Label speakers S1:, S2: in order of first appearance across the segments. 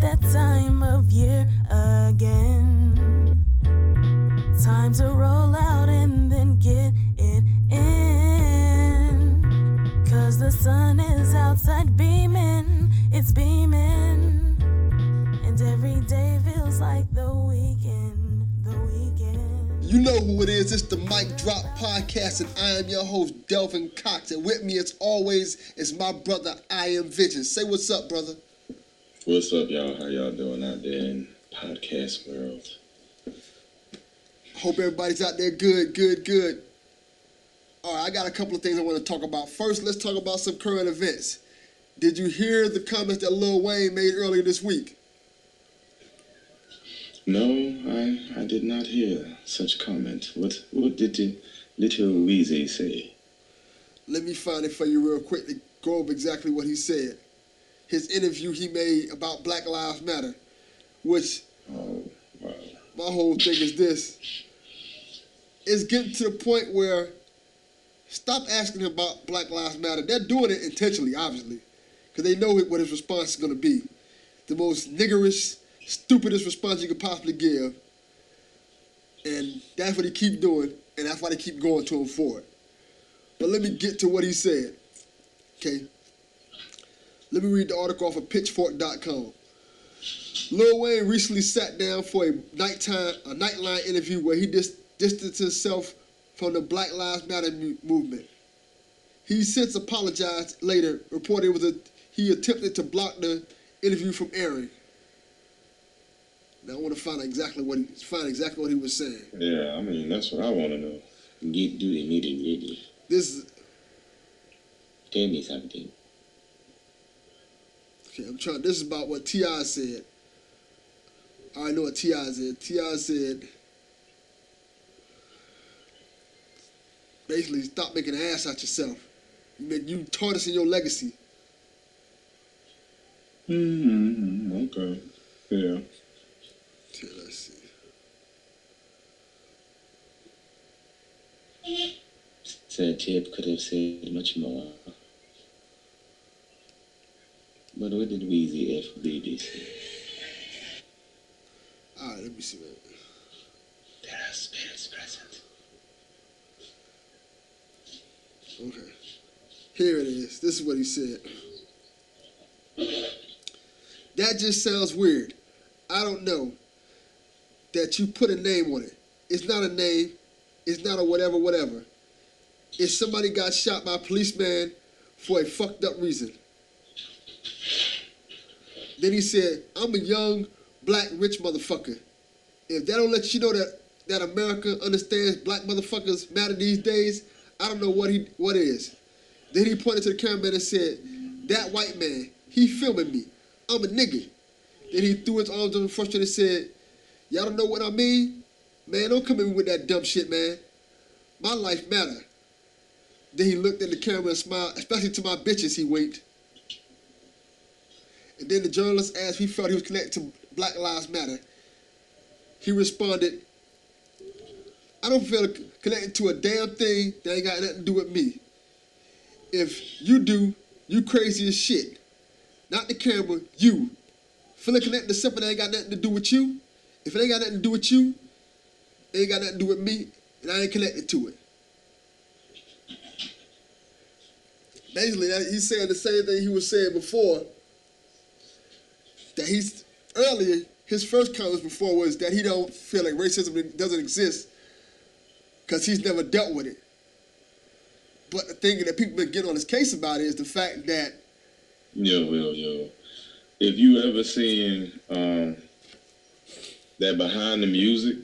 S1: That time of year again. Time to roll out and then get it in. Cause the sun is outside beaming, it's beaming. And every day feels like the weekend, the weekend.
S2: You know who it is. It's the Mic Drop Podcast, and I am your host, Delvin Cox. And with me, as always, is my brother, I Am Vision. Say what's up, brother.
S3: What's up, y'all? How y'all doing out there in podcast world?
S2: Hope everybody's out there good, good, good. All right, I got a couple of things I want to talk about. First, let's talk about some current events. Did you hear the comments that Lil Wayne made earlier this week?
S3: No, I I did not hear such comment. What what did the little Weezy say?
S2: Let me find it for you real quick to go over exactly what he said. His interview he made about Black Lives Matter, which my whole thing is this. It's getting to the point where stop asking him about Black Lives Matter. They're doing it intentionally, obviously, because they know what his response is going to be. The most niggerish, stupidest response you could possibly give. And that's what he keep doing, and that's why they keep going to him for it. But let me get to what he said. Okay. Let me read the article off of pitchfork.com. Lil Wayne recently sat down for a nighttime, a nightline interview where he dis- distanced himself from the Black Lives Matter mu- movement. He since apologized later, reported was a he attempted to block the interview from airing. Now I want to find out exactly what he find exactly what he was saying.
S3: Yeah, I mean that's what I want to know.
S4: Get do the nitty gritty.
S2: This is
S4: Tell me something.
S2: Okay. I'm trying. This is about what T.I. said. I know what T.I. said. T.I. said. Basically, stop making an ass out yourself. You make you tarnishing your legacy.
S3: Mm-hmm. Okay. Yeah.
S2: Okay, let's see.
S4: Said Tip could have said much more. But what did Weezy FBD say?
S2: All ah, right, let me see, man.
S4: There are spirits present.
S2: Okay. Here it is. This is what he said. That just sounds weird. I don't know that you put a name on it. It's not a name. It's not a whatever, whatever. If somebody got shot by a policeman for a fucked up reason. Then he said, I'm a young, black, rich motherfucker. If that don't let you know that, that America understands black motherfuckers matter these days, I don't know what he what it is. Then he pointed to the cameraman and said, That white man, he filming me. I'm a nigga. Then he threw his arms up in front and said, Y'all don't know what I mean? Man, don't come at me with that dumb shit, man. My life matter. Then he looked at the camera and smiled, especially to my bitches, he winked. And then the journalist asked if he felt he was connected to Black Lives Matter. He responded, I don't feel connected to a damn thing that ain't got nothing to do with me. If you do, you crazy as shit. Not the camera, you. Feeling connected to something that ain't got nothing to do with you. If it ain't got nothing to do with you, it ain't got nothing to do with me, and I ain't connected to it. Basically, he's saying the same thing he was saying before. That he's earlier, his first comments before was that he don't feel like racism doesn't exist because he's never dealt with it. But the thing that people been getting on his case about is the fact that
S3: Yo, yo, yo. If you ever seen um, that behind the music,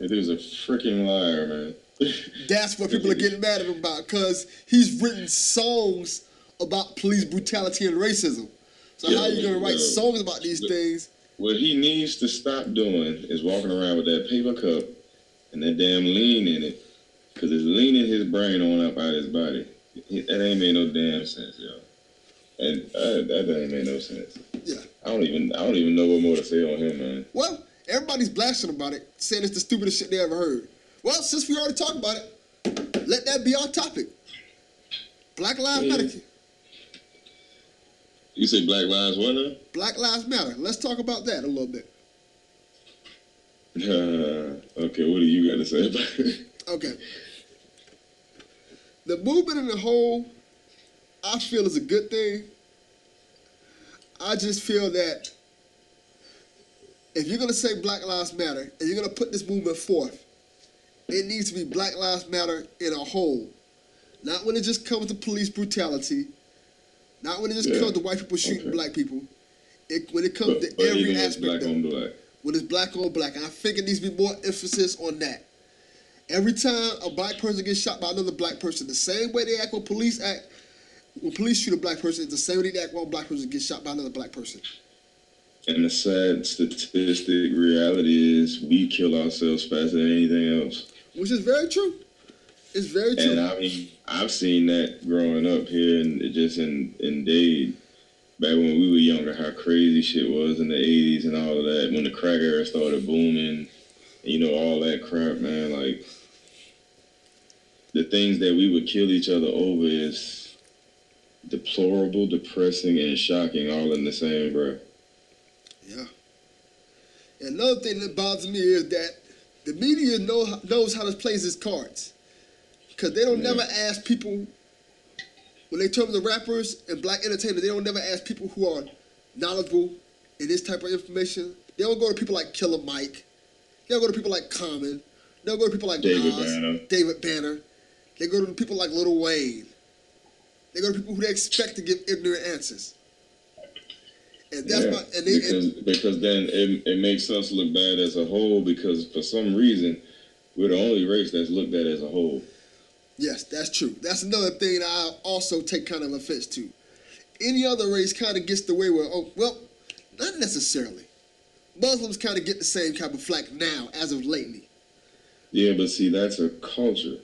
S3: it is a freaking liar, man.
S2: That's what people are getting mad at him about because he's written songs about police brutality and racism. So
S3: Yeah,
S2: how you gonna write
S3: yeah.
S2: songs about these things?
S3: What he needs to stop doing is walking around with that paper cup and that damn lean in it, because it's leaning his brain on up out his body. That ain't made no damn sense, yo. And uh, that ain't made no sense.
S2: Yeah.
S3: I don't even I don't even know what more to say on him, man.
S2: Well, everybody's blasting about it, saying it's the stupidest shit they ever heard. Well, since we already talked about it, let that be our topic. Black Lives
S3: Yeah.
S2: Matter.
S3: You say Black Lives what now?
S2: Black Lives Matter. Let's talk about that a little bit.
S3: Uh, okay, what do you got to say about it?
S2: Okay. The movement in the whole, I feel is a good thing. I just feel that if you're gonna say Black Lives Matter and you're gonna put this movement forth, it needs to be Black Lives Matter in a whole. Not when it just comes to police brutality. Not when it just
S3: Yeah.
S2: comes to white people shooting
S3: Okay.
S2: black people. It, when it comes
S3: But,
S2: to
S3: but
S2: every aspect
S3: black
S2: of
S3: on black.
S2: when it's black on black. And I think it needs to be more emphasis on that. Every time a black person gets shot by another black person, the same way they act when police act, when police shoot a black person, it's the same way they act when a black person gets shot by another black person.
S3: And the sad statistic reality is we kill ourselves faster than anything else.
S2: Which is very true. It's very true.
S3: And I mean, I've seen that growing up here and it just in in Dade, back when we were younger, how crazy shit was in the '80s and all of that. When the crack era started booming, you know, all that crap, man. Like the things that we would kill each other over is deplorable, depressing, and shocking, all in the same breath.
S2: Yeah. And another thing that bothers me is that the media know, knows how to play its cards. Because they don't
S3: Yeah.
S2: never ask people, when they term the rappers and black entertainers, they don't never ask people who are knowledgeable in this type of information. They don't go to people like Killer Mike. They don't go to people like Common. They don't go to people like
S3: David
S2: Nas,
S3: Banner.
S2: David Banner. They go to people like Lil Wayne. They go to people who they expect to give ignorant answers. And that's
S3: Yeah,
S2: my and they,
S3: because
S2: and,
S3: because then it, it makes us look bad as a whole because for some reason we're the only race that's looked at as a whole.
S2: Yes, that's true. That's another thing that I also take kind of offense to. Any other race kind of gets the way where, oh, well, not necessarily. Muslims kind of get the same type of flack now as of lately.
S3: Yeah, but see that's a culture.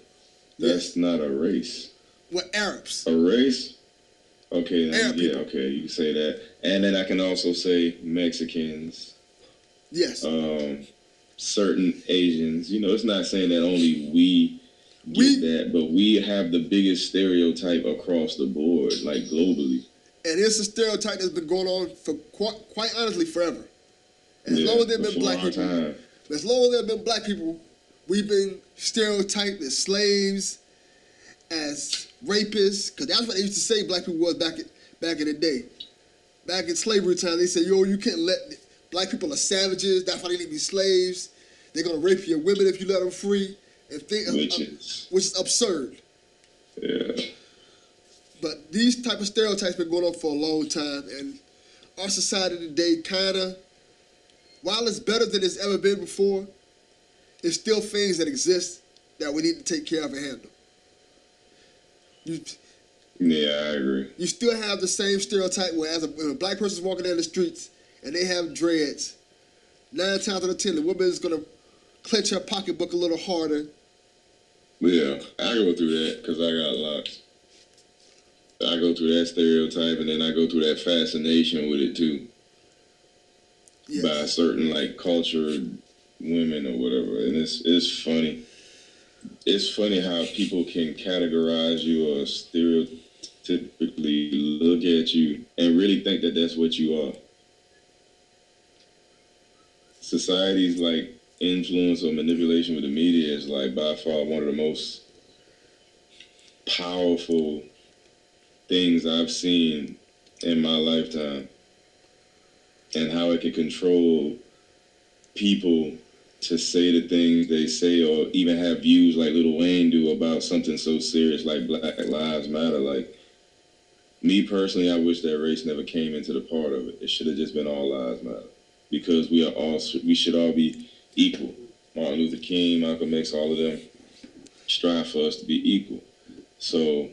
S3: That's not a race.
S2: With Arabs,
S3: A race? Okay, then,
S2: Arab
S3: yeah,
S2: people.
S3: okay, you can say that. And then I can also say Mexicans,
S2: yes,
S3: um, certain Asians. You know, it's not saying that only we get
S2: We-
S3: that, but we have the biggest stereotype across the board, like globally.
S2: and it's a stereotype that's been going on for quite, quite honestly forever. As
S3: Yeah,
S2: long as there have been black people,
S3: time.
S2: as long as there have been black people, we've been stereotyped as slaves, as rapists, because that's what they used to say black people was back in, back in the day. Back in slavery time, they said, yo, you can't let, black people are savages, that's why they need to be slaves. They're going to rape your women if you let them free. And think,
S3: Which
S2: uh,
S3: is
S2: which is absurd.
S3: yeah.
S2: But these type of stereotypes been going on for a long time, and our society today kind of, while it's better than it's ever been before, it's still things that exist that we need to take care of and handle. You,
S3: Yeah, I agree.
S2: you still have the same stereotype where as a, when a black person's walking down the streets and they have dreads, nine times out of ten, the woman is gonna clench her pocketbook a little harder.
S3: Yeah, I go through that because I got locks. I go through that stereotype, and then I go through that fascination with it too,
S2: Yeah.
S3: by certain like cultured women or whatever. And it's it's funny. It's funny how people can categorize you or stereotypically look at you and really think that that's what you are. Society's like influence or manipulation with the media is like by far one of the most powerful things I've seen in my lifetime. And how it can control people to say the things they say or even have views like Little Wayne do about something so serious like Black Lives Matter. Like me personally, I wish that race never came into the part of it. It should have just been all lives matter because we are all we should all be equal. Martin Luther King, Malcolm X, all of them strive for us to be equal. So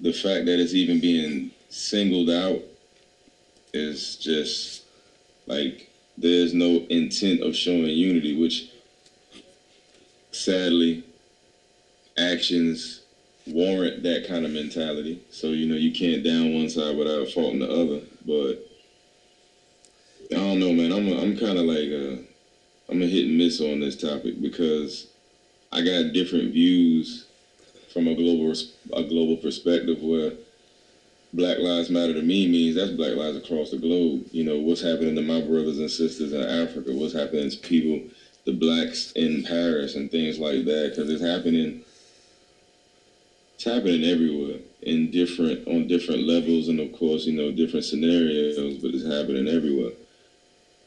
S3: the fact that it's even being singled out is just like there's no intent of showing unity, which sadly actions warrant that kind of mentality. So you know you can't down one side without faulting the other. But I don't know, man. I'm I'm kind of like I'm a hit and miss on this topic because I got different views from a global a global perspective where Black Lives Matter to me means that's Black lives across the globe. You know what's happening to my brothers and sisters in Africa, what's happening to people, the blacks in Paris and things like that, because it's happening it's happening everywhere in different on different levels and of course you know different scenarios but it's happening everywhere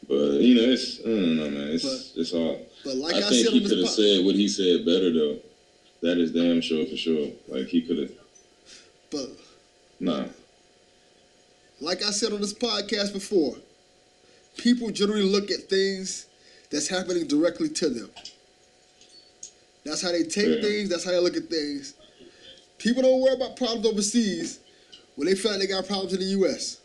S3: but you know it's i don't know man it's
S2: But-
S3: it's all
S2: But like
S3: i
S2: I,
S3: think
S2: said
S3: he could have said what he said better though that is damn sure for sure like he could have
S2: but
S3: nah
S2: like I said on this podcast before, people generally look at things that's happening directly to them. That's how they take
S3: Yeah.
S2: things. That's how they look at things. People don't worry about problems overseas when they find they got problems in the U.S.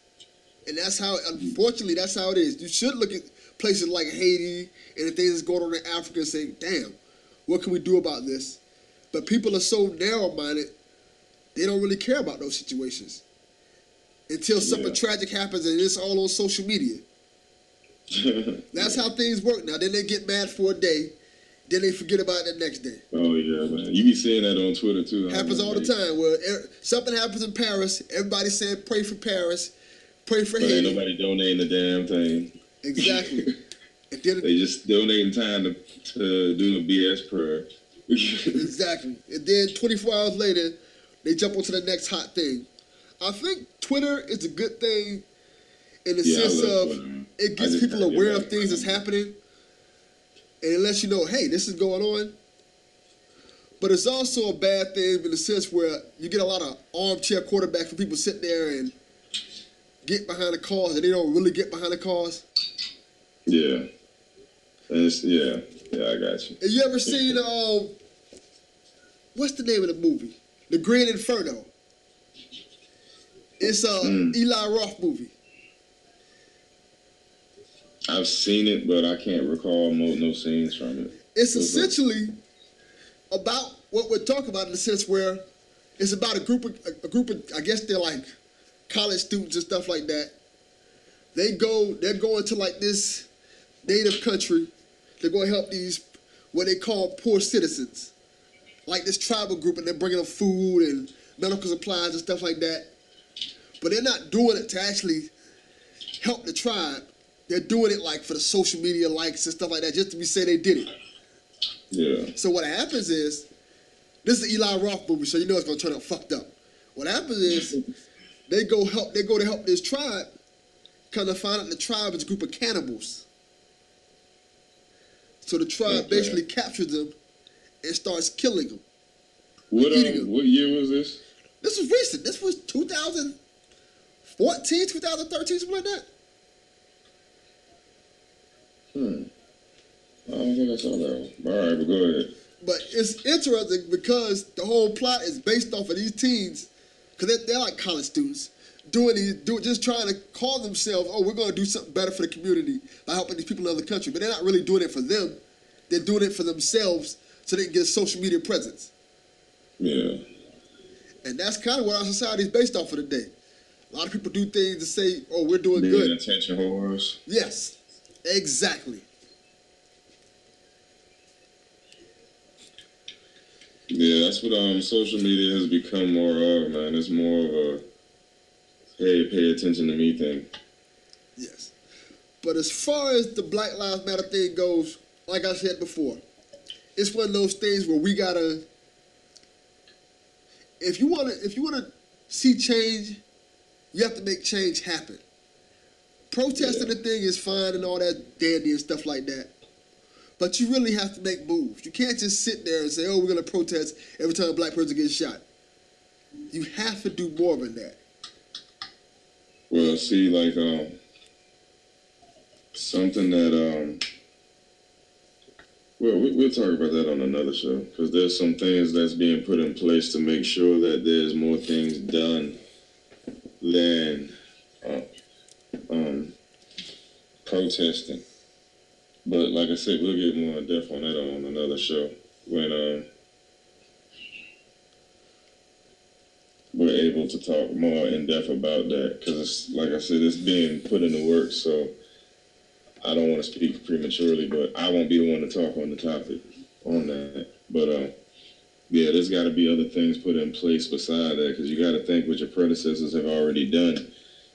S2: And that's how, unfortunately, that's how it is. You should look at places like Haiti and the things that's going on in Africa and say, damn, what can we do about this? But people are so narrow minded, they don't really care about those situations until something
S3: Yeah.
S2: tragic happens and it's all on social media. That's how things work now. Then they get mad for a day, then they forget about it the next day.
S3: oh yeah man you be seeing that on twitter too
S2: Happens all the time. Where er, something happens in Paris, everybody saying pray for Paris, pray for
S3: but ain't nobody donating the damn thing
S2: Exactly.
S3: they just donating time to, to do a bs prayer
S2: exactly. And then 24 hours later, they jump onto the next hot thing. I think Twitter is a good thing in the
S3: Yeah,
S2: sense of
S3: Twitter,
S2: it gets people aware of things that's happening, and it lets you know, hey, this is going on. But it's also a bad thing in the sense where you get a lot of armchair quarterback for people sit there and get behind the cause, and they don't really get behind the cause.
S3: yeah yeah yeah i got you
S2: Have you ever seen um, what's the name of the movie? The Green Inferno. It's a
S3: Mm.
S2: Eli Roth movie.
S3: I've seen it, but I can't recall mo- no scenes from it.
S2: It's essentially about what we're talking about in the sense where it's about a group of a group of I guess they're like college students and stuff like that. They go they're going to like this native country. They're going to help these what they call poor citizens, like this tribal group, and they're bringing them food and medical supplies and stuff like that. But they're not doing it to actually help the tribe. They're doing it like for the social media likes and stuff like that, just to be say they did it.
S3: Yeah.
S2: So what happens is, this is an Eli Roth movie, so you know it's gonna turn out fucked up. What happens is, they go help. They go to help this tribe. Kind of find out the tribe is a group of cannibals. So the tribe
S3: Okay.
S2: basically captures them and starts killing them.
S3: What um,
S2: it.
S3: what year was this?
S2: This was recent. This was 2014, 2013, something like that.
S3: Hmm. I don't think I saw that one. All right, but go ahead.
S2: But it's interesting because the whole plot is based off of these teens, because they're, they're like college students, doing these, do, just trying to call themselves, oh, we're going to do something better for the community by helping these people in other country. But they're not really doing it for them. They're doing it for themselves so they can get a social media presence.
S3: Yeah.
S2: And that's kind of what our society is based off of today. A lot of people do things to say, oh, we're doing
S3: Being
S2: good.
S3: attention whores.
S2: Yes, exactly.
S3: Yeah, that's what um social media has become more of, man. It's more of a hey, pay attention to me thing.
S2: Yes. But as far as the Black Lives Matter thing goes, like I said before, it's one of those things where we gotta if you wanna if you wanna see change, you have to make change happen. Protesting the thing is fine and all that dandy and stuff like that. But you really have to make moves. You can't just sit there and say, oh, we're gonna protest every time a black person gets shot. You have to do more than that.
S3: Well, see, like um, something that um, Well, we, we'll talk about that on another show because there's some things that's being put in place to make sure that there's more things done than uh, um, protesting. But like I said, we'll get more in depth on that on another show when um, we're able to talk more in depth about that because it's like I said, it's being put into work. So I don't want to speak prematurely, but I won't be the one to talk on the topic on that. But uh, yeah, there's got to be other things put in place beside that because you got to think what your predecessors have already done.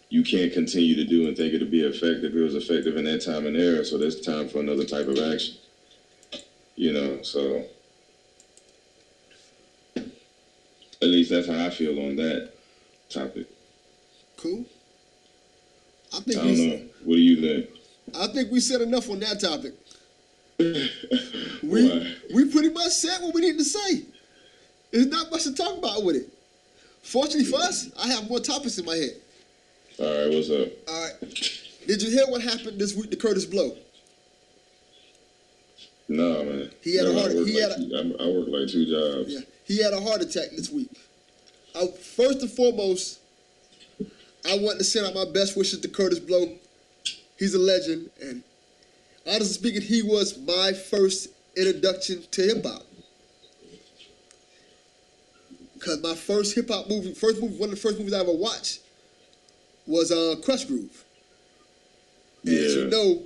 S3: You can't continue to do and think it'll be effective. It was effective in that time and era, so there's time for another type of action. You know, so at least that's how I feel on that topic.
S2: Cool. I
S3: I
S2: think
S3: don't
S2: we,
S3: know. What do you think?
S2: I think we said enough on that topic.
S3: Why?
S2: We we pretty much said what we need to say. There's not much to talk about with it. Fortunately for us, I have more topics in my head.
S3: All right, what's up?
S2: All right. Did you hear what happened this week to Kurtis Blow?
S3: No, man.
S2: He had a
S3: No, I
S2: heart-
S3: work
S2: he
S3: like
S2: had a-
S3: I, I work like two jobs.
S2: Yeah, he had a heart attack this week. I, first and foremost, I want to send out my best wishes to Kurtis Blow. He's a legend, and honestly speaking, he was my first introduction to hip hop. Cause my first hip hop movie, first movie, one of the first movies I ever watched was uh, Krush Groove. And as you know,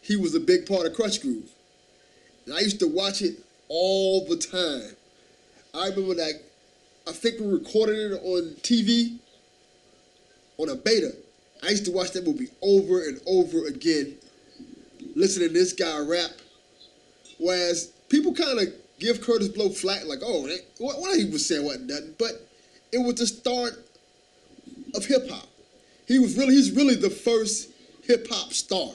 S2: he was a big part of Krush Groove. And I used to watch it all the time. I remember that I think we recorded it on TV on a beta. I used to watch that movie over and over again, listening to this guy rap. Whereas people kind of give Kurtis Blow flat, like, oh, that, what, what he was saying wasn't nothing. But it was the start of hip hop. He was really, he's really the first hip hop star.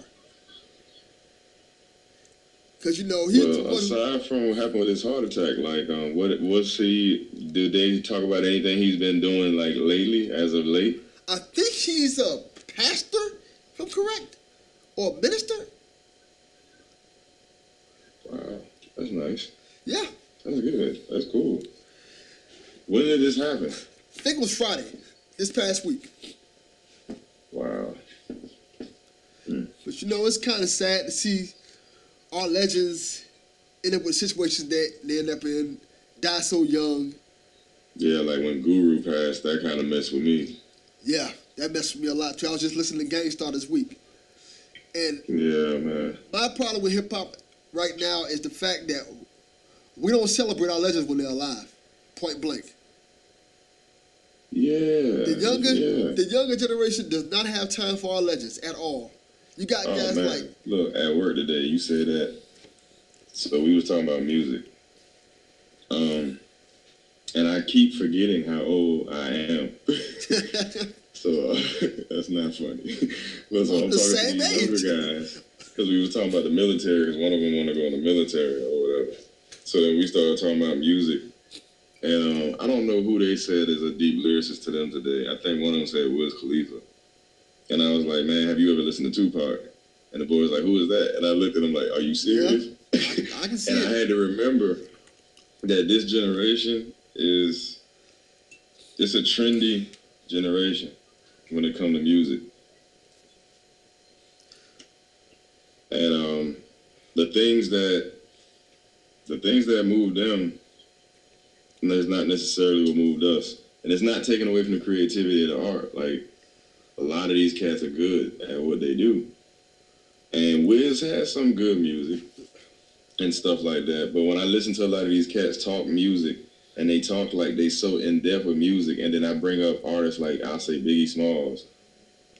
S2: Cause you know he
S3: Well, aside from what happened with his heart attack, like, um, what was he? Did they talk about anything he's been doing like lately, as of late?
S2: I think he's a pastor, if I'm correct, or a minister.
S3: Wow, that's nice.
S2: Yeah,
S3: That's good. That's cool. When did this happen?
S2: I think it was Friday, this past week.
S3: Wow. Hmm.
S2: But you know, it's kind of sad to see our legends end up with situations that they end up in, die so young.
S3: Yeah, like when Guru passed, that kind of messed with me.
S2: Yeah, that messed with me a lot too. I was just listening to Gang Starr this week. And
S3: Yeah, man.
S2: my problem with hip hop right now is the fact that we don't celebrate our legends when they're alive. Point blank.
S3: Yeah.
S2: The younger
S3: Yeah.
S2: the younger generation does not have time for our legends at all. You got
S3: Oh
S2: guys
S3: man,
S2: like
S3: look at work today. You said that. So we was talking about music. Um, and I keep forgetting how old I am. so uh, that's not funny. but so
S2: I'm
S3: I'm
S2: the
S3: talking
S2: same
S3: to these
S2: age.
S3: younger guys because we was talking about the military because one of them want to go in the military or whatever. So then we started talking about music. And um, I don't know who they said is a deep lyricist to them today. I think one of them said Wiz Khalifa. And I was like, man, have you ever listened to Tupac? And the boy was like, who is that? And I looked at him like, are you serious?
S2: I, I can see
S3: and I had to remember that this generation is, it's a trendy generation when it comes to music. And um, the things that, the things that moved them, is not necessarily what moved us. And it's not taken away from the creativity of the art. Like, a lot of these cats are good at what they do. And Wiz has some good music and stuff like that. But when I listen to a lot of these cats talk music and they talk like they so in depth with music, and then I bring up artists like I'll say Biggie Smalls,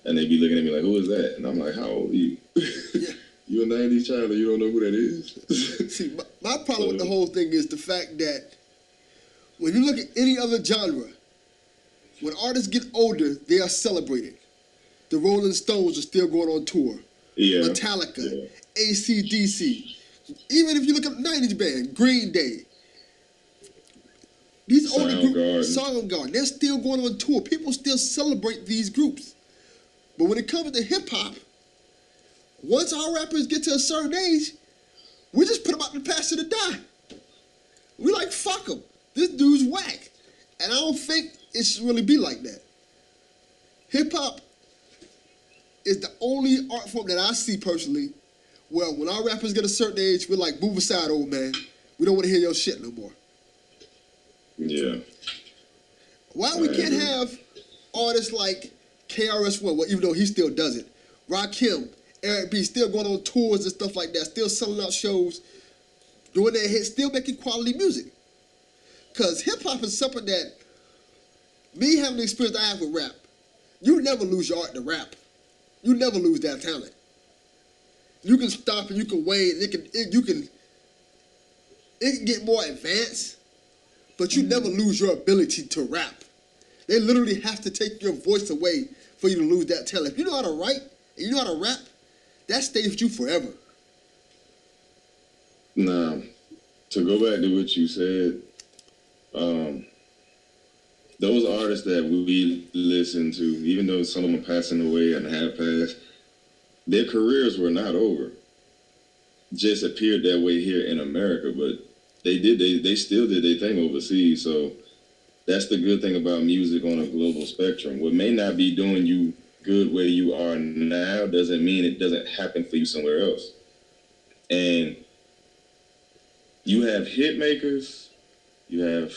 S3: and they be looking at me like, "Who is that?" And I'm like, "How old are you? you a '90s child and you don't know who that is?"
S2: See, my, my problem with the whole thing is the fact that when you look at any other genre, when artists get older, they are celebrated. The Rolling Stones are still going on tour.
S3: yeah,
S2: Metallica,
S3: Yeah.
S2: ACDC. Even if you look at 90s band, Green Day. These older groups,
S3: Soundgarden.
S2: They're still going on tour. People still celebrate these groups. But when it comes to hip hop, once our rappers get to a certain age, we just put them out in the pasture to die. We like fuck him. This dude's whack, and I don't think it should really be like that. Hip hop is the only art form that I see personally where when our rappers get a certain age, we're like, move aside, old man. We don't want to hear your shit no more.
S3: Yeah.
S2: Why we can't have artists like KRS One, well, even though he still does it, Rakim, Eric B, still going on tours and stuff like that, still selling out shows, doing their hits, still making quality music. Cause hip hop is something that me having the experience I have with rap, you never lose your art to rap. You never lose that talent. You can stop and you can wait, and it can it, you can it can get more advanced, but you never mm-hmm. lose your ability to rap. They literally have to take your voice away for you to lose that talent. If you know how to write and you know how to rap, that stays with you forever.
S3: Now, to go back to what you said, um, those artists that we listen to, even though some of them are passing away and have passed, their careers were not over. Just appeared that way here in America, but they did they they still did their thing overseas. So that's the good thing about music on a global spectrum. What may not be doing you good where you are now doesn't mean it doesn't happen for you somewhere else. And you have hit makers, you have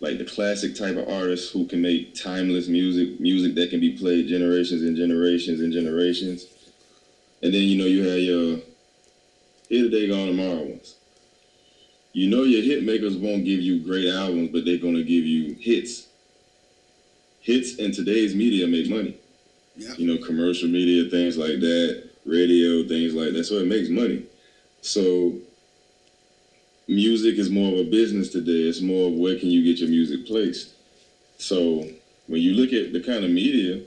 S3: like the classic type of artists who can make timeless music, music that can be played generations and generations and generations. And then you know you have your here today, gone tomorrow ones. You know your hit makers won't give you great albums, but they're gonna give you hits. Hits in today's media make money.
S2: Yeah.
S3: You know, commercial media, things like that, radio, things like that. So it makes money. So music is more of a business today. It's more of where can you get your music placed. So when you look at the kind of media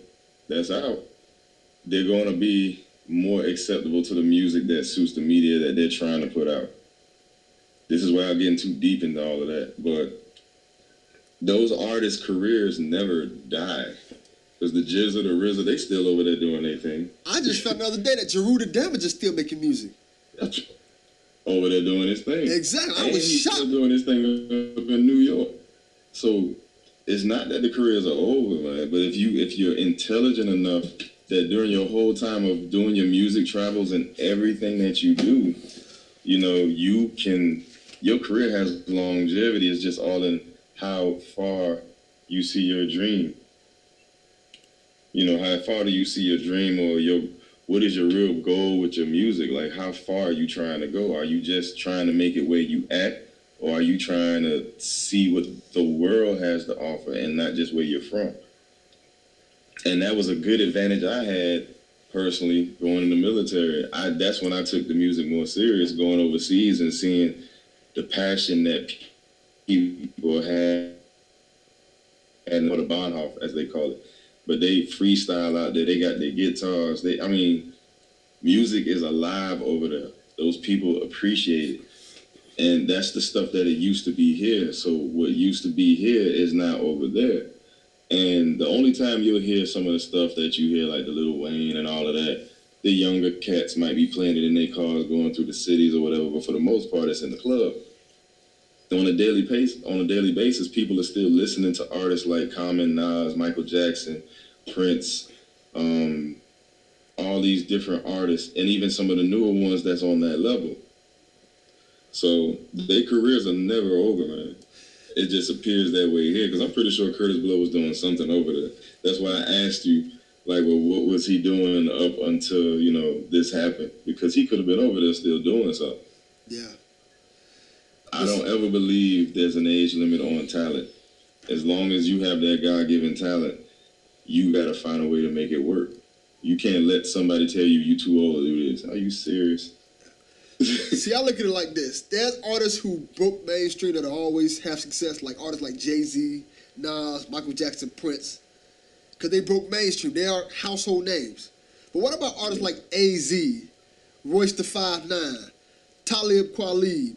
S3: that's out, they're going to be more acceptable to the music that suits the media that they're trying to put out. This is why I'm getting too deep into all of that, but those artists' careers never die. Because the GZA or the RZA, they still over there doing their thing.
S2: I just found the other day that Jeru the Damaja is still making music.
S3: Over there doing his thing.
S2: Exactly. I
S3: And
S2: was shocked.
S3: doing his thing up in New York. So it's not that the careers are over, man. But if you if you're intelligent enough that during your whole time of doing your music travels and everything that you do, you know, you can your career has longevity. It's just all in how far you see your dream. You know, how far do you see your dream or your what is your real goal with your music? Like how far are you trying to go? Are you just trying to make it where you at? Or are you trying to see what the world has to offer and not just where you're from? And that was a good advantage I had personally going in the military. I that's when I took the music more serious, going overseas and seeing the passion that people had and or the Bonhoff as they call it. But they freestyle out there. They got their guitars. They I mean, music is alive over there. Those people appreciate it. And that's the stuff that it used to be here. So what used to be here is now over there. And the only time you'll hear some of the stuff that you hear, like the Little Wayne and all of that, the younger cats might be playing it in their cars going through the cities or whatever, but for the most part, it's in the club. On a daily pace, on a daily basis, people are still listening to artists like Common, Nas, Michael Jackson, Prince, um, all these different artists, and even some of the newer ones that's on that level. So their careers are never over, man. It just appears that way here because I'm pretty sure Kurtis Blow was doing something over there. That's why I asked you, like, well, what was he doing up until you know this happened? Because he could have been over there still doing something.
S2: Yeah.
S3: I don't ever believe there's an age limit on talent. As long as you have that God given talent, you got to find a way to make it work. You can't let somebody tell you you too old to do this. Are you serious?
S2: See, I look at it like this. There's artists who broke mainstream that always have success, like artists like Jay Z, Nas, Michael Jackson, Prince, because they broke mainstream. They are household names. But what about artists like AZ, Royce the Five Nine, Talib Kweli,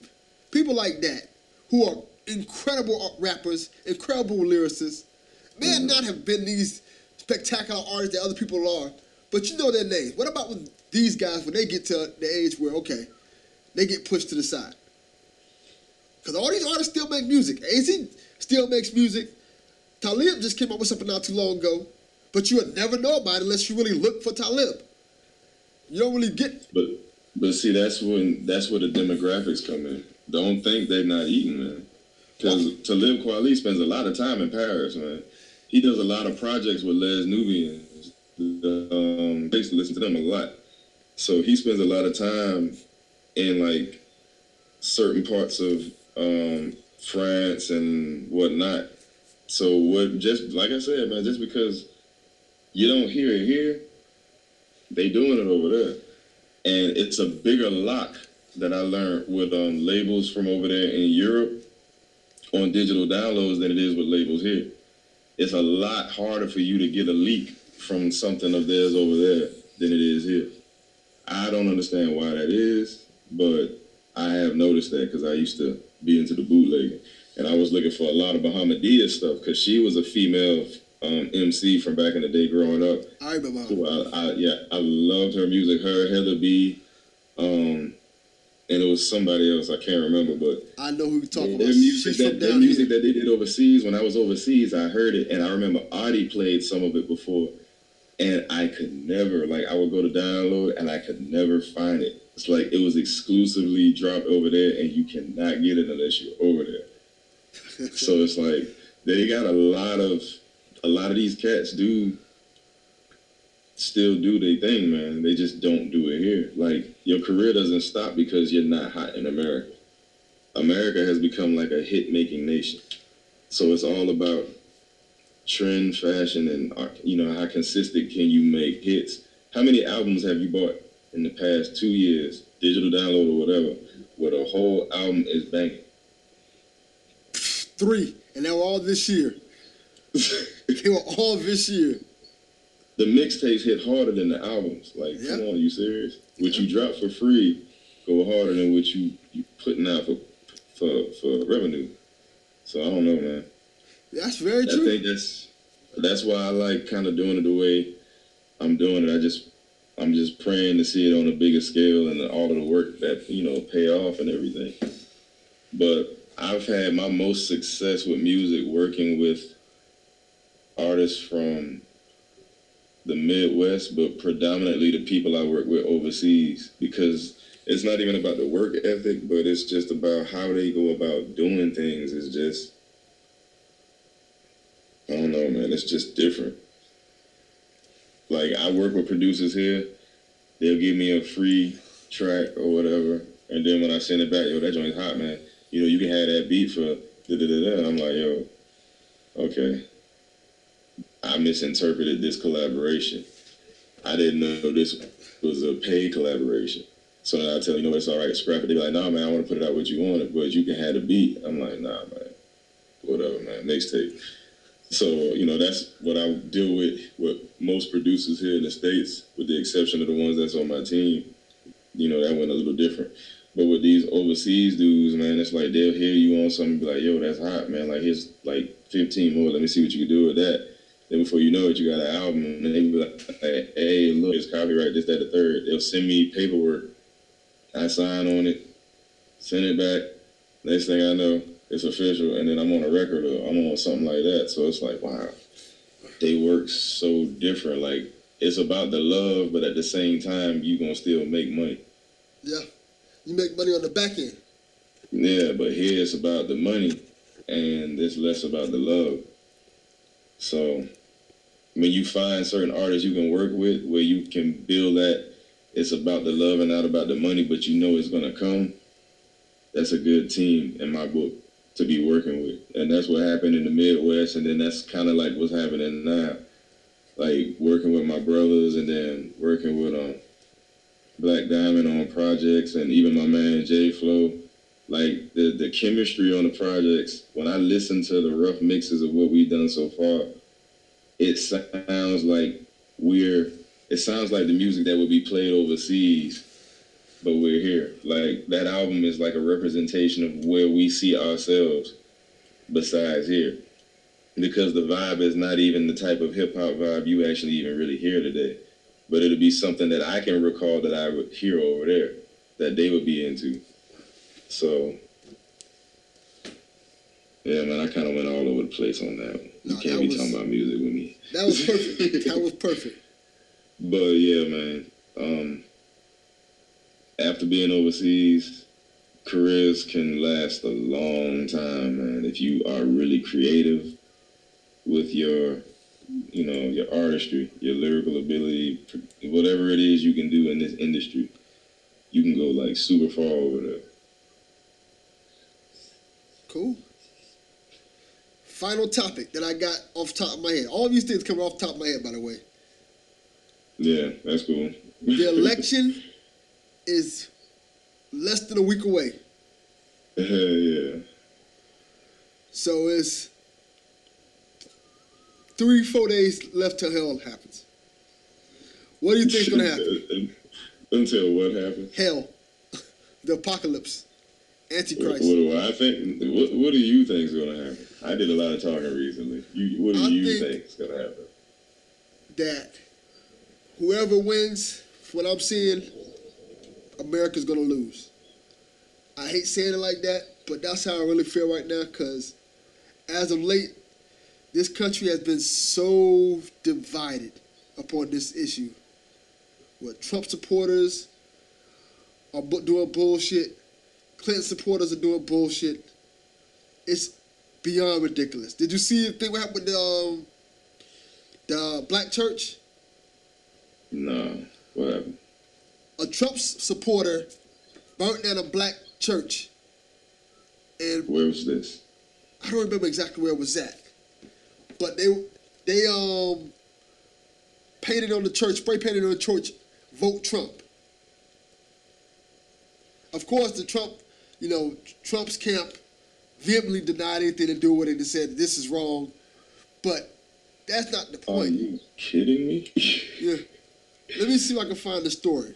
S2: people like that, who are incredible rappers, incredible lyricists, may mm-hmm. not have been these spectacular artists that other people are, but you know their names. What about when these guys when they get to the age where okay, they get pushed to the side. Because all these artists still make music. AZ still makes music. Talib just came up with something not too long ago, but you would never know about it unless you really look for Talib. You don't really get.
S3: But but see, that's when that's where the demographics come in. Don't think they're not eating, man. Because Talib Kweli spends a lot of time in Paris, man. He does a lot of projects with Les Nubians. Um, used to listen to them a lot. So he spends a lot of time in like certain parts of um, France and whatnot. So what? Just like I said, man, just because you don't hear it here, they doing it over there, and it's a bigger lock that I learned with um, labels from over there in Europe on digital downloads than it is with labels here. It's a lot harder for you to get a leak from something of theirs over there than it is here. I don't understand why that is, but I have noticed that because I used to be into the bootlegging. And I was looking for a lot of Bahamadia stuff because she was a female um, MC from back in the day growing up.
S2: I remember.
S3: I, I, yeah, I loved her music. Her, Heather B, um, and it was somebody else I can't remember, but
S2: I know who you're talking
S3: their
S2: about.
S3: music, that, their music that they did overseas. When I was overseas, I heard it, and I remember Audie played some of it before, and I could never like I would go to download, and I could never find it. It's like it was exclusively dropped over there, and you cannot get it unless you're over there. so it's like they got a lot of a lot of these cats do still do their thing, man. They just don't do it here. Like your career doesn't stop because you're not hot in America. America has become like a hit making nation. So it's all about trend, fashion, and uh, you know how consistent can you make hits. How many albums have you bought in the past two years, digital download or whatever, where the whole album is banging?
S2: Three, and they were all this year. they were all this year.
S3: The mixtapes hit harder than the albums. Like, come
S2: Yeah.
S3: on, you serious? What you drop for free go harder than what you you putting out for for for revenue. So I don't know, man.
S2: That's very true.
S3: I think that's that's why I like kind of doing it the way I'm doing it. I just I'm just praying to see it on a bigger scale and all of the work that you know pay off and everything. But I've had my most success with music working with artists from the Midwest, but predominantly the people I work with overseas because it's not even about the work ethic, but it's just about how they go about doing things. Is just I don't know, man. It's just different. Like I work with producers here, they'll give me a free track or whatever, and then when I send it back, yo, that joint's hot, man. You know, you can have that beat for da da da da. I'm like, yo, okay. I misinterpreted this collaboration. I didn't know this was a paid collaboration. So I tell you, no, it's all right, scrap it. They be like, nah, man, I want to put it out what you want it, but you can have the beat. I'm like, nah, man, whatever, man, mixtape. So you know, that's what I deal with with most producers here in the states, with the exception of the ones that's on my team. You know, that went a little different. But with these overseas dudes, man, it's like they'll hear you on something, be like, yo, that's hot, man. Like here's like 15 more. Let me see what you can do with that. Then before you know it, you got an album, and they be like, hey, look, it's copyright, this, that, the third. They'll send me paperwork. I sign on it, send it back. Next thing I know, it's official, and then I'm on a record or I'm on something like that. So it's like, wow, they work so different. Like it's about the love, but at the same time, you gonna still make money.
S2: Yeah. You make money on the back end.
S3: Yeah, but here it's about the money, and it's less about the love. So when you find certain artists you can work with, where you can build that, it's about the love and not about the money, but you know it's gonna come. That's a good team in my book to be working with, and that's what happened in the Midwest, and then that's kind of like what's happening now, like working with my brothers, and then working with um Black Diamond on projects, and even my man J Flow like the the chemistry on the projects when i listen to the rough mixes of what we've done so far it sounds like we're it sounds like the music that would be played overseas but we're here like that album is like a representation of where we see ourselves besides here because the vibe is not even the type of hip-hop vibe you actually even really hear today but it'll be something that i can recall that i would hear over there that they would be into. So, yeah, man, I kind of went all over the place on that. one. You
S2: No,
S3: can't be
S2: was-
S3: talking about music with me.
S2: That was perfect. that was perfect.
S3: But yeah, man. Um, after being overseas, careers can last a long time, man. If you are really creative with your, you know, your artistry, your lyrical ability, whatever it is you can do in this industry, you can go like super far over there.
S2: Cool. Final topic that I got off the top of my head. All these things coming off the top of my head, by the way.
S3: Yeah, that's cool.
S2: The election is less than a week away.
S3: Hell yeah.
S2: So it's three, four days left till hell happens. What do you think's gonna happen?
S3: Until what happens?
S2: Hell. The apocalypse.
S3: What,
S2: Antichrist.
S3: what do I think? What, what do you think is going to happen? I did a lot of talking recently. You, what do
S2: I
S3: you
S2: think-
S3: think is going to happen?
S2: that whoever wins, what I'm seeing, America's gonna lose. I hate saying it like that, but that's how I really feel right now. Cause as of late, this country has been so divided upon this issue. Where Trump supporters are doing bullshit, Clinton supporters are doing bullshit. It's beyond ridiculous. Did you see the thing what happened with the um, the black church?
S3: No. what happened?
S2: a Trump supporter burnt down a black church. And
S3: Where was this?
S2: I don't remember exactly where it was at. But they they um painted on the church, spray painted on the church, vote Trump. Of course the Trump, you know, Trump's camp vehemently denied anything to do with it and said this is wrong. But that's not the point.
S3: Are you kidding me?
S2: Yeah. Let me see if I can find the story.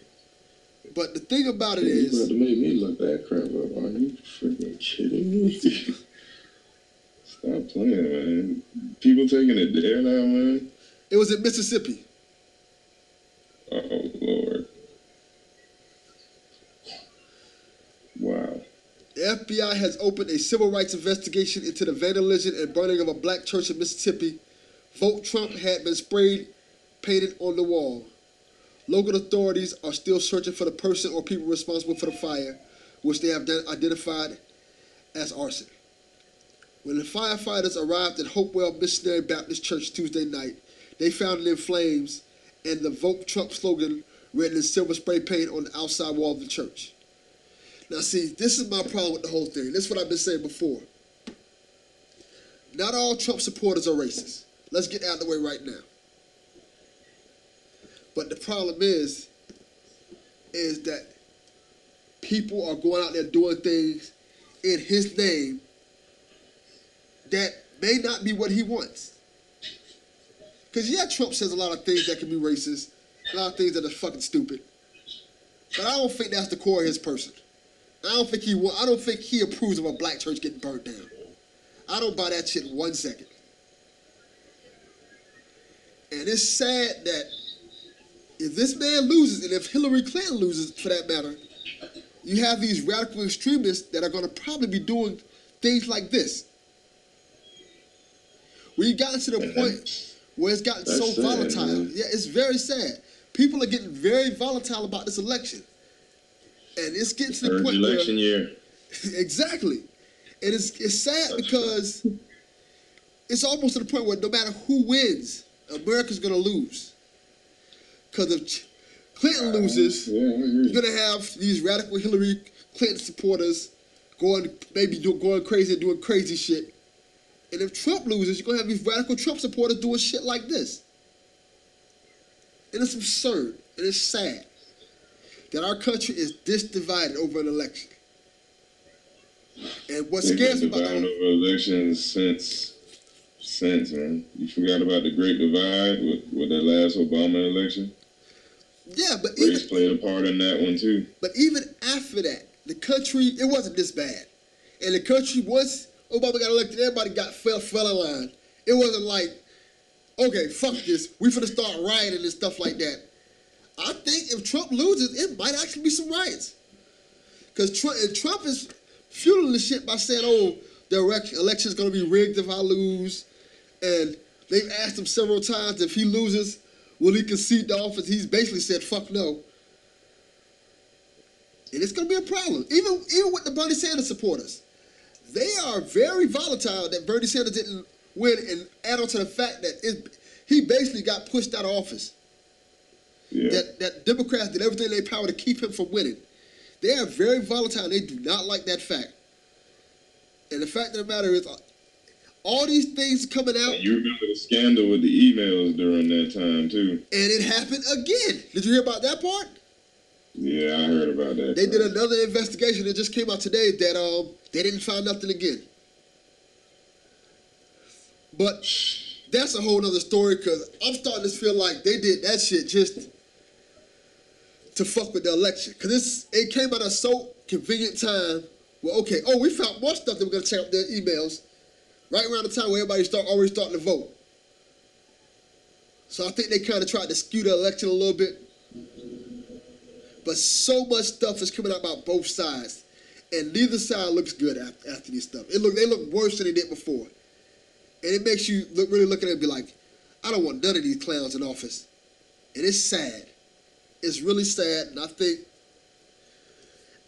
S2: But the thing about it
S3: you
S2: is
S3: about to make me look that crap up. Are you freaking kidding me? Stop playing, man. People taking it there now, man.
S2: it was in Mississippi.
S3: Oh Lord. Wow.
S2: The FBI has opened a civil rights investigation into the vandalism and burning of a black church in Mississippi. Vote Trump had been sprayed painted on the wall. Local authorities are still searching for the person or people responsible for the fire, which they have de- identified as arson. When the firefighters arrived at Hopewell Missionary Baptist Church Tuesday night, they found it in flames and the Vote Trump slogan written in silver spray paint on the outside wall of the church. Now, see, this is my problem with the whole thing. This is what I've been saying before. Not all Trump supporters are racist. Let's get out of the way right now. But the problem is, is that people are going out there doing things in his name that may not be what he wants. Because yeah, Trump says a lot of things that can be racist, a lot of things that are fucking stupid. But I don't think that's the core of his person. I don't think he will. I don't think he approves of a black church getting burnt down. I don't buy that shit in one second. And it's sad that if this man loses, and if Hillary Clinton loses for that matter, you have these radical extremists that are going to probably be doing things like this. We've gotten to the point where it's gotten so
S3: sad,
S2: volatile.
S3: man.
S2: Yeah, it's very sad. People are getting very volatile about this election. And it's getting to the point
S3: election year.
S2: exactly. And it's it's sad
S3: That's
S2: because it's almost to the point where no matter who wins, America's gonna lose. Because if Clinton loses,
S3: Yeah,
S2: you're gonna have these radical Hillary Clinton supporters going maybe going crazy and doing crazy shit. And if Trump loses, you're gonna have these radical Trump supporters doing shit like this. And it's absurd and it's sad that our country is this divided over an election. And what
S3: They've
S2: scares me about
S3: over elections since, since man. You forgot about the Great Divide with, with that last Obama election.
S2: yeah, but even
S3: Race played a part in that one too.
S2: But even after that, the country it wasn't this bad, and the country once Obama got elected, everybody got fell fell in line. It wasn't like, okay, fuck this, we finna start rioting and stuff like that. I think if Trump loses, it might actually be some riots. Because Trump, Trump is fueling the shit by saying, oh, the election is going to be rigged if I lose. And they've asked him several times if he loses, will he concede the office? He's basically said, fuck no. And it's going to be a problem. Even, even with the Bernie Sanders supporters. They are very volatile that Bernie Sanders didn't win and add on to the fact that it, he basically got pushed out of office.
S3: Yeah.
S2: That, that Democrats did everything in their power to keep him from winning. They are very volatile. They do not like that fact. And the fact of the matter is, all these things coming out.
S3: And you remember the scandal with the emails during that time too.
S2: And it happened again. Did you hear about that part?
S3: Yeah, I heard about that.
S2: They did another investigation that just came out today that um they didn't find nothing again. But that's a whole other story because I'm starting to feel like they did that shit just to fuck with the election. Because it came at a so convenient time well, okay, oh, we found more stuff that we're to check out their emails right around the time where everybody start already starting to vote. So I think they kind of tried to skew the election a little bit. But so much stuff is coming out about both sides. And neither side looks good after, after this stuff. It look they look worse than they did before. And it makes you look really look at it and be like, I don't want none of these clowns in office. And it's sad. It's really sad. And I think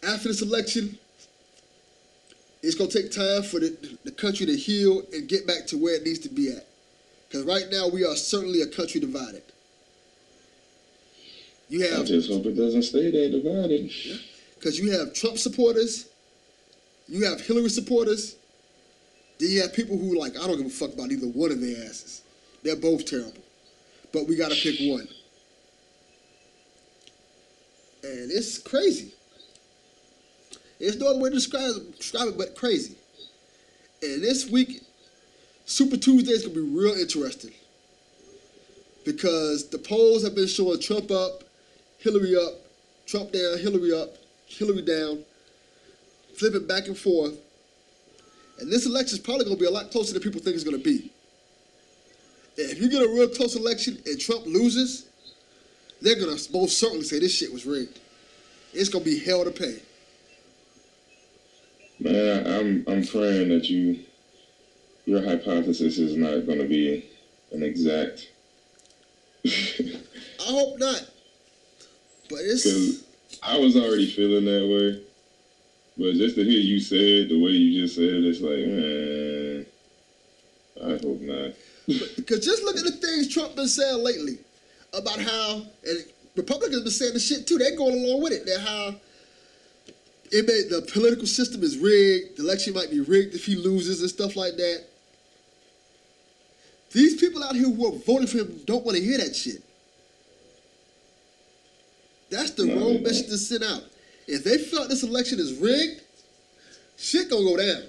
S2: after this election, it's going to take time for the, the country to heal and get back to where it needs to be at. Because right now we are certainly a country divided. You have.
S3: I just hope it doesn't stay there divided.
S2: Because you have Trump supporters, you have Hillary supporters, then you have people who like I don't give a fuck about either one of their asses. They're both terrible, but we got to pick one. And it's crazy. There's no other way to describe, describe it but crazy. And this week, Super Tuesday is going to be real interesting. Because the polls have been showing Trump up, Hillary up, Trump down, Hillary up, Hillary down, flipping back and forth. And this election is probably going to be a lot closer than people think it's going to be. And if you get a real close election and Trump loses, they're to most certainly say this shit was rigged. It's going to be hell to pay.
S3: Man, I'm I'm praying that you your hypothesis is not going to be an exact.
S2: I hope not. But it's.
S3: I was already feeling that way, but just to hear you say it the way you just said it, it's like, man, I hope not.
S2: Because just look at the things Trump been saying lately about how, and Republicans been saying the shit too. They're going along with it. That how it may the political system is rigged. The election might be rigged if he loses and stuff like that. These people out here who are voting for him don't want to hear that shit. That's the
S3: No,
S2: wrong message to send out. If they felt this election is rigged, shit gonna go down.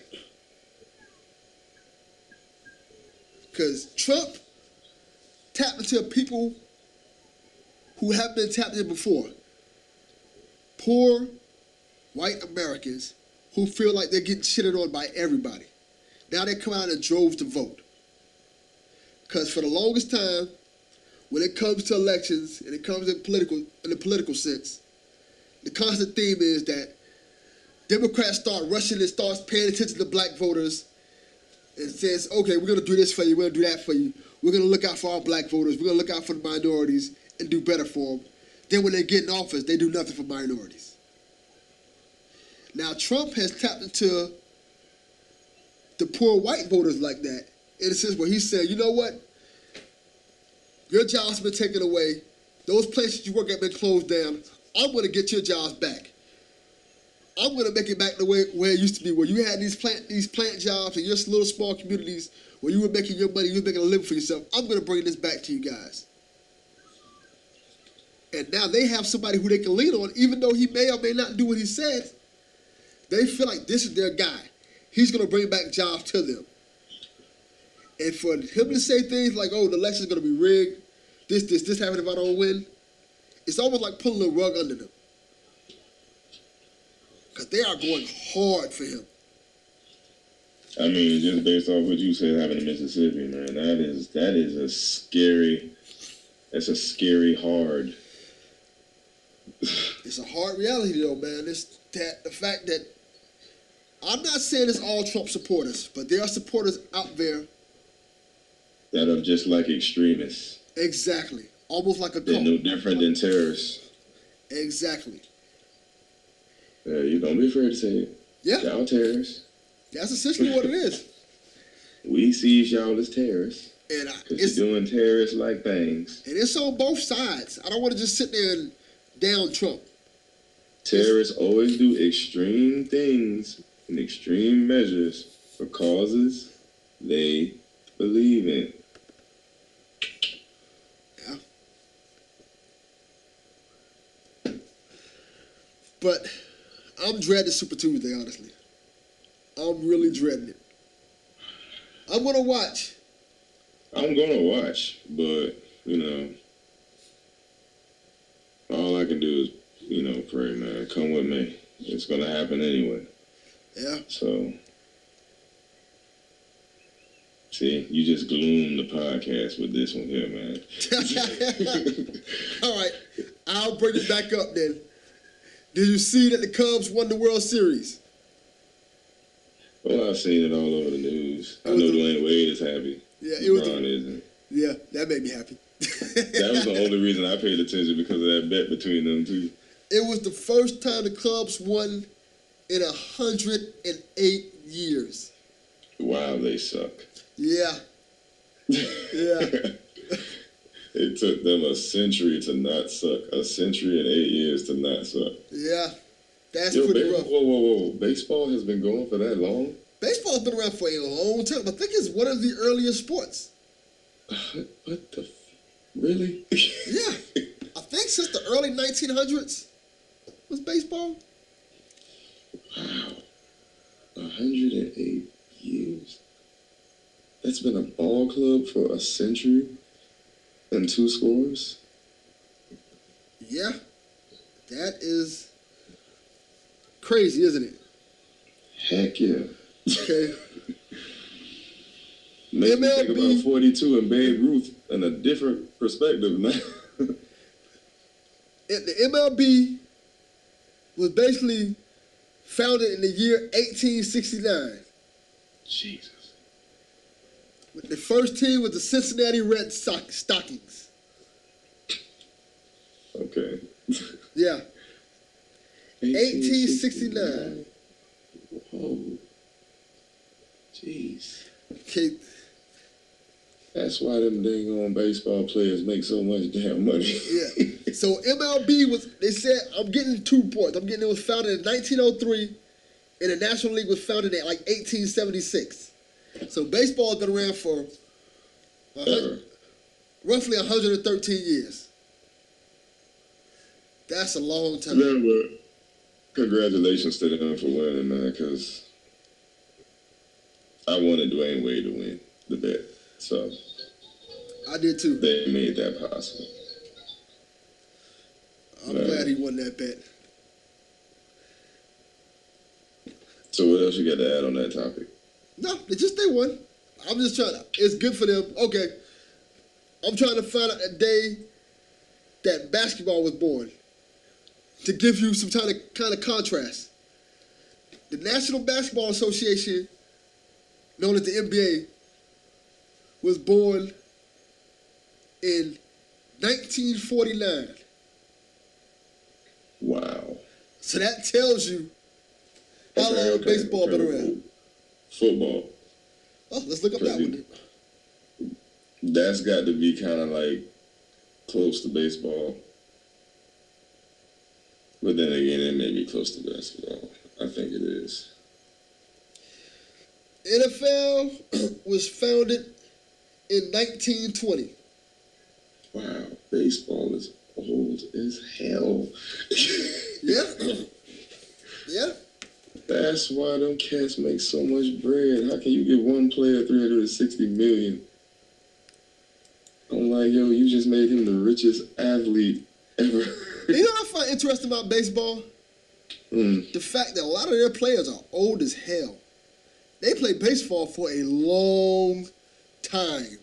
S2: Cause Trump tapped into people who have been tapped in before. Poor white Americans who feel like they're getting shitted on by everybody. Now they come out in droves to vote. Because for the longest time, when it comes to elections and it comes in political in the political sense, the constant theme is that Democrats start rushing and starts paying attention to black voters and says, okay, we're gonna do this for you, we're gonna do that for you. We're gonna look out for our black voters, we're gonna look out for the minorities and do better for them. Then when they get in office, they do nothing for minorities. Now Trump has tapped into the poor white voters like that in a sense where he said, you know what? Your job's been taken away. Those places you work at been closed down. I'm gonna get your jobs back. I'm gonna make it back the way where it used to be, where you had these plant these plant jobs in your little small communities where you were making your money, you were making a living for yourself. I'm gonna bring this back to you guys. And now they have somebody who they can lean on, even though he may or may not do what he says. They feel like this is their guy. He's gonna bring back jobs to them. And for him to say things like, "Oh, the election's gonna be rigged," this, this, this happened if I don't win, it's almost like pulling a rug under them. Cause they are going hard for him.
S3: I mean, just based off what you said happened in Mississippi, man, that is that is a scary. That's a scary hard.
S2: It's a hard reality though, man. It's that the fact that I'm not saying it's all Trump supporters, but there are supporters out there
S3: that are just like extremists.
S2: exactly, almost like a
S3: They're
S2: cult.
S3: no different than terrorists.
S2: Exactly.
S3: Yeah, you don't be afraid to say it.
S2: Yeah,
S3: Y'all terrorists.
S2: that's essentially what it is.
S3: We see y'all as terrorists.
S2: And I, it's
S3: you're doing terrorist like things.
S2: and it's on both sides. I don't want to just sit there and down Trump.
S3: Terrorists always do extreme things and extreme measures for causes they believe in.
S2: Yeah. But I'm dreading Super Tuesday, honestly. I'm really dreading it. I'm gonna watch.
S3: I'm gonna watch, but you know, all I can do is, pray, man. Come with me. It's gonna happen anyway.
S2: Yeah.
S3: So, see, you just gloomed the podcast with this one here, man.
S2: All right. I'll bring it back up then. Did you see that the Cubs won the World Series?
S3: Well, I've seen it all over the news. I know
S2: the-
S3: Dwyane Wade is happy.
S2: Yeah, it was the-
S3: isn't.
S2: Yeah, that made me happy.
S3: That was the only reason I paid attention because of that bet between them two.
S2: It was the first time the Cubs won in a hundred and eight years.
S3: Wow, they suck.
S2: Yeah. Yeah.
S3: It took them a century to not suck. A century and eight years to not suck.
S2: Yeah. That's
S3: Yo,
S2: pretty rough.
S3: whoa, whoa, whoa! Baseball has been going for that long.
S2: Baseball's been around for a long time. I think it's one of the earliest sports.
S3: What, what the? F- really?
S2: Yeah. I think since the early 1900s was baseball.
S3: wow. A hundred and eight years. That's been a ball club for a century and two scores.
S2: Yeah. That is crazy, isn't it?
S3: Heck yeah.
S2: Okay.
S3: Makes me think
S2: MLB
S3: about 42 and Babe Ruth in a different perspective now.
S2: The MLB was basically founded in the year 1869.
S3: Jesus.
S2: The first team was the Cincinnati Red Sox Stockings.
S3: Okay.
S2: Yeah. 1869.
S3: Whoa. Jeez.
S2: Okay.
S3: That's why them dang on baseball players make so much damn money.
S2: Yeah. So MLB was they said I'm getting two points. I'm getting it was founded in 1903 and the National League was founded in like 1876. So baseball has been around for roughly 113 years. That's a long time.
S3: Yeah, but congratulations to them for winning, man, because I wanted Dwyane Wade to win the bet. So
S2: I did too.
S3: they made that possible.
S2: I'm
S3: Yeah.
S2: glad he won that bet.
S3: So what else you got to add on that topic?
S2: No, they just they won. I'm just trying to. It's good for them. Okay. I'm trying to find out the day that basketball was born. To give you some kind of kind of contrast. The National Basketball Association, known as the NBA, was born in 1949.
S3: Wow.
S2: So that tells you how
S3: Okay,
S2: long
S3: okay,
S2: baseball
S3: okay.
S2: been around.
S3: Football.
S2: Oh, let's look up that one.
S3: That's got to be kind of like close to baseball. But then again, it may be close to basketball. I think it is.
S2: NFL was founded in 1920.
S3: Wow, baseball is old as hell.
S2: Yeah. yeah.
S3: That's why them cats make so much bread. How can you give one player 360 million? I'm like, yo, you just made him the richest athlete ever.
S2: You know what I find interesting about baseball?
S3: Mm.
S2: The fact that a lot of their players are old as hell. They play baseball for a long time.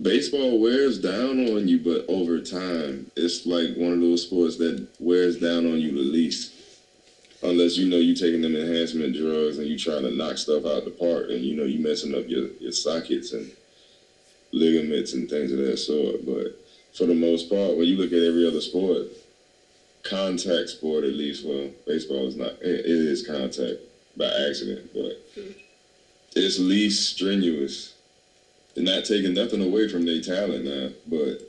S3: baseball wears down on you, but over time, it's like one of those sports that wears down on you the least. Unless you know you're taking them enhancement drugs and you're trying to knock stuff out the park, and you know you're messing up your, your sockets and ligaments and things of that sort. But for the most part, when you look at every other sport, contact sport at least, well, baseball is not. It, it is contact by accident, but hmm. it's least strenuous. They're not taking nothing away from their talent now, but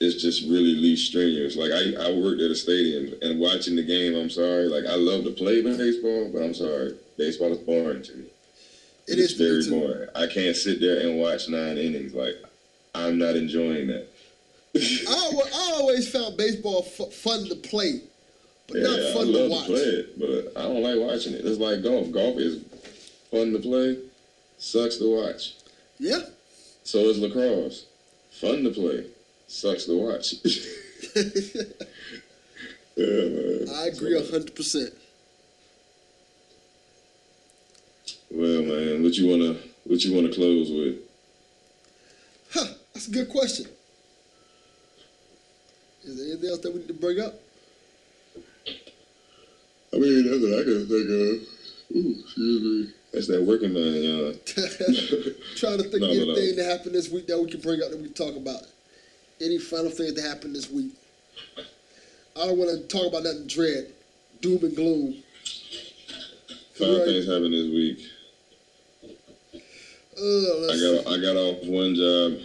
S3: it's just really least strenuous. Like I, I worked at a stadium and watching the game, I'm sorry. Like I love to play baseball, but I'm sorry. Baseball is boring to me.
S2: It
S3: it's
S2: is
S3: very boring. I can't sit there and watch nine innings. Like I'm not enjoying that.
S2: I, I always found baseball f- fun to play, but
S3: Yeah,
S2: not
S3: I
S2: fun to
S3: love
S2: watch.
S3: to play it, but I don't like watching it. It's like golf. Golf is fun to play, sucks to watch.
S2: Yeah.
S3: So is lacrosse. Fun to play, sucks to watch. yeah, man.
S2: I agree a hundred percent.
S3: Well, man, what you wanna what you wanna close with?
S2: Huh, that's a good question. Is there anything else that we need to bring up?
S3: I mean, that's what I can think of. Ooh, excuse me. That's that working man, y'all.
S2: Trying to think
S3: No,
S2: of
S3: no, no.
S2: anything that happened this week that we can bring up that we can talk about. Any final things that happened this week? I don't want to talk about nothing dread, doom and gloom.
S3: Final
S2: Right.
S3: things happened this week.
S2: Uh,
S3: I got I got off one job,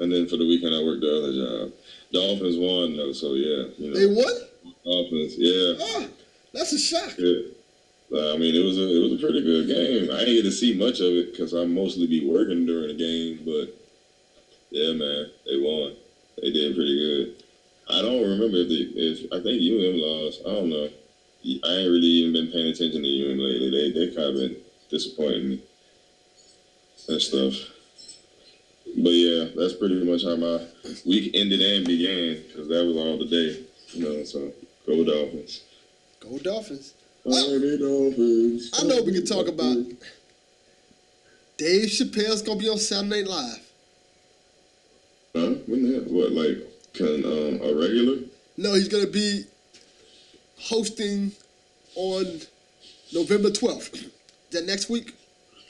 S3: and then for the weekend I worked the other job. Dolphins won though, so yeah, you know.
S2: they won?
S3: Dolphins, yeah,
S2: Ah, that's a shock.
S3: yeah. I mean, it was a it was a pretty good game. I didn't get to see much of it because I mostly be working during the game, but yeah, man, they won. They did pretty good. I don't remember if they if I think UM lost. I don't know. I ain't really even been paying attention to UM lately. They they kind of been disappointing me and stuff. But yeah, that's pretty much how my week ended and began because that was all the day, you know. So go Dolphins.
S2: Go Dolphins. I know we can talk about Dave Chappelle's gonna be on Saturday Night Live.
S3: Huh? When that? What like can um a regular?
S2: No, he's gonna be hosting on November twelfth. That next week?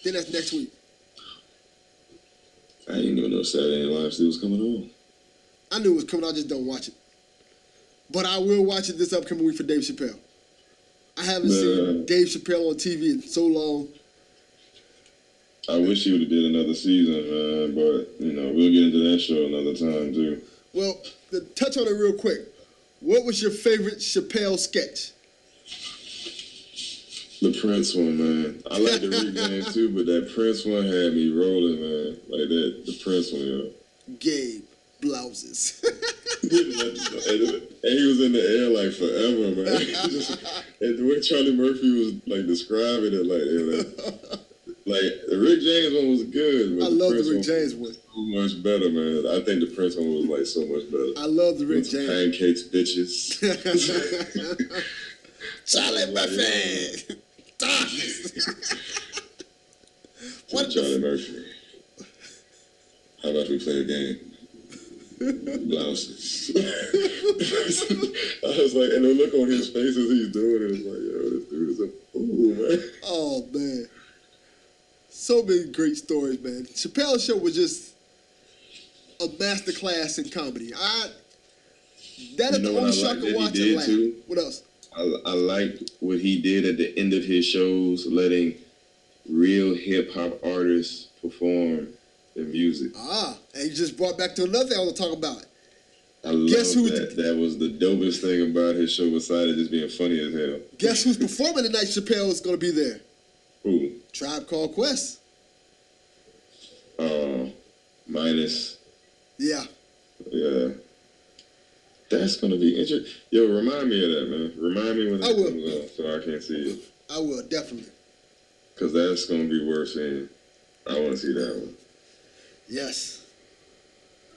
S2: Then that's next week.
S3: I didn't even know Saturday Night Live still was coming on.
S2: I knew it was coming. I just don't watch it. But I will watch it this upcoming week for Dave Chappelle. I haven't seen Dave Chappelle on TV in so long.
S3: I wish he would have did another season, man. But you know we'll get into that show another time too.
S2: Well, to touch on it real quick. What was your favorite Chappelle sketch?
S3: The Prince one, man. I like the Rick James too, but that Prince one had me rolling, man. Like that, the Prince one, yo.
S2: Gabe blouses.
S3: and, he was in the air like forever, man. Just, and the way Charlie Murphy was like describing it, like, know, like the Rick James one was good, but
S2: I love the
S3: Prince
S2: Rick
S3: one
S2: James one.
S3: so much better, man. I think the Prince one was like so much better.
S2: I love the Rick
S3: With some
S2: James.
S3: pancakes, bitches.
S2: Charlie Murphy. what
S3: Charlie
S2: the?
S3: Murphy. How about we play a game? Blouses. I was like, and the look on his face as he's doing it, it's like, yo, this dude is a fool, man.
S2: Oh man, so many great stories, man. Chappelle's show was just a masterclass in comedy. I that is
S3: You know
S2: the only show I can watch and laugh.
S3: too?
S2: What else?
S3: I, I liked what he did at the end of his shows, letting real hip hop artists perform music.
S2: Ah, and you just brought back to another thing I want to talk about.
S3: I love
S2: who-
S3: that. That was the dopest thing about his show, besides just being funny as hell.
S2: Guess who's performing tonight? Chappelle is going to be there.
S3: Who?
S2: Tribe Called Quest.
S3: Uh, minus,
S2: Yeah,
S3: yeah. That's gonna be interesting. Yo, remind me of that, man. Remind me when
S2: I
S3: that
S2: will.
S3: comes on, so I can't see it,
S2: I will definitely.
S3: cause that's gonna be worth seeing. I want to see that one.
S2: Yes.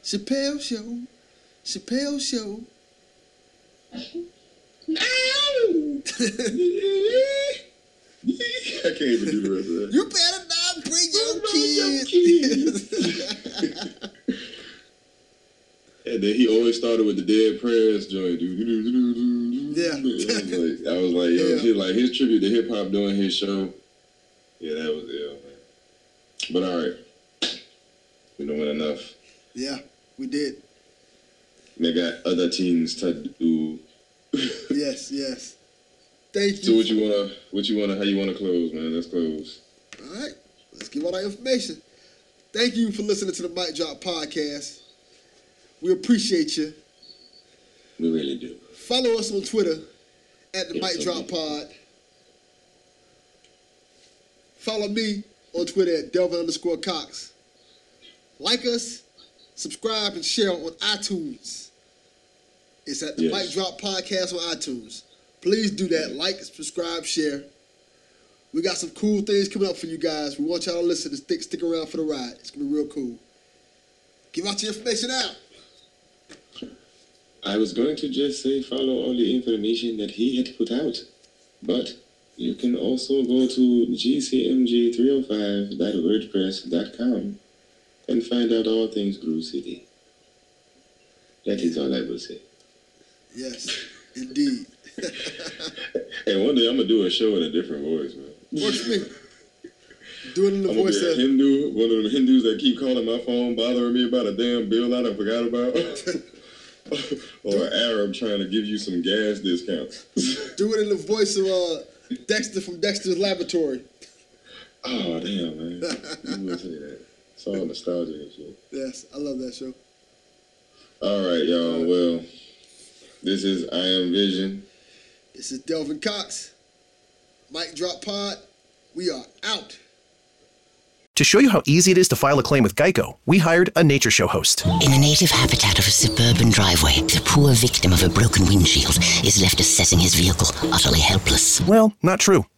S2: Chappelle Show. Chappelle Show.
S3: I can't even do the rest of that.
S2: You better not bring your kids.
S3: and then he always started with the Dead Prez joint. Dude.
S2: Yeah.
S3: I was like, I was like, yo,
S2: Yeah.
S3: his, like his tribute to hip hop doing his show. Yeah, that was ill, man. But all right, we doing enough.
S2: Yeah, we did.
S3: They got other things to do.
S2: Yes, yes. Thank you.
S3: So what you wanna, what you wanna, how you wanna close, man? Let's close.
S2: All right, let's give all that information. Thank you for listening to the Mic Drop podcast. We appreciate you.
S3: We really do.
S2: Follow us on Twitter at the
S3: Yes,
S2: Mic Drop. Pod. Follow me on Twitter at Delvin underscore Cox. Like us, subscribe, and share on iTunes. It's at the
S3: Yes.
S2: Mic Drop Podcast on iTunes. Please do that. Like, subscribe, share. We got some cool things coming up for you guys. We want y'all to listen and stick, stick around for the ride. It's gonna be real cool. Give out your information out.
S3: I was going to just say follow all the information that he had put out, but you can also go to gcmg305.wordpress.com and find out all things Groove City. That is all I will say.
S2: Yes, indeed.
S3: Hey, one day I'm gonna do a show in a different voice, man.
S2: What you mean? Do it in the
S3: I'm
S2: voice
S3: Hindu, one of them Hindus that keep calling my phone, bothering me about a damn bill I done forgot about. or an Arab trying to give you some gas discounts.
S2: do it in the voice of uh, Dexter from Dexter's Laboratory.
S3: oh damn, man. You would say that. It's all nostalgic and shit.
S2: Yes, I love that show.
S3: All right, y'all. Well, this is I Am Vision.
S2: This is Delvin Cox. Mic Drop Pod. We are out.
S5: To show you how easy it is to file a claim with Geico, we hired a nature show host.
S6: In the native habitat of a suburban driveway, the poor victim of a broken windshield is left assessing his vehicle, utterly helpless.
S5: Well, not true.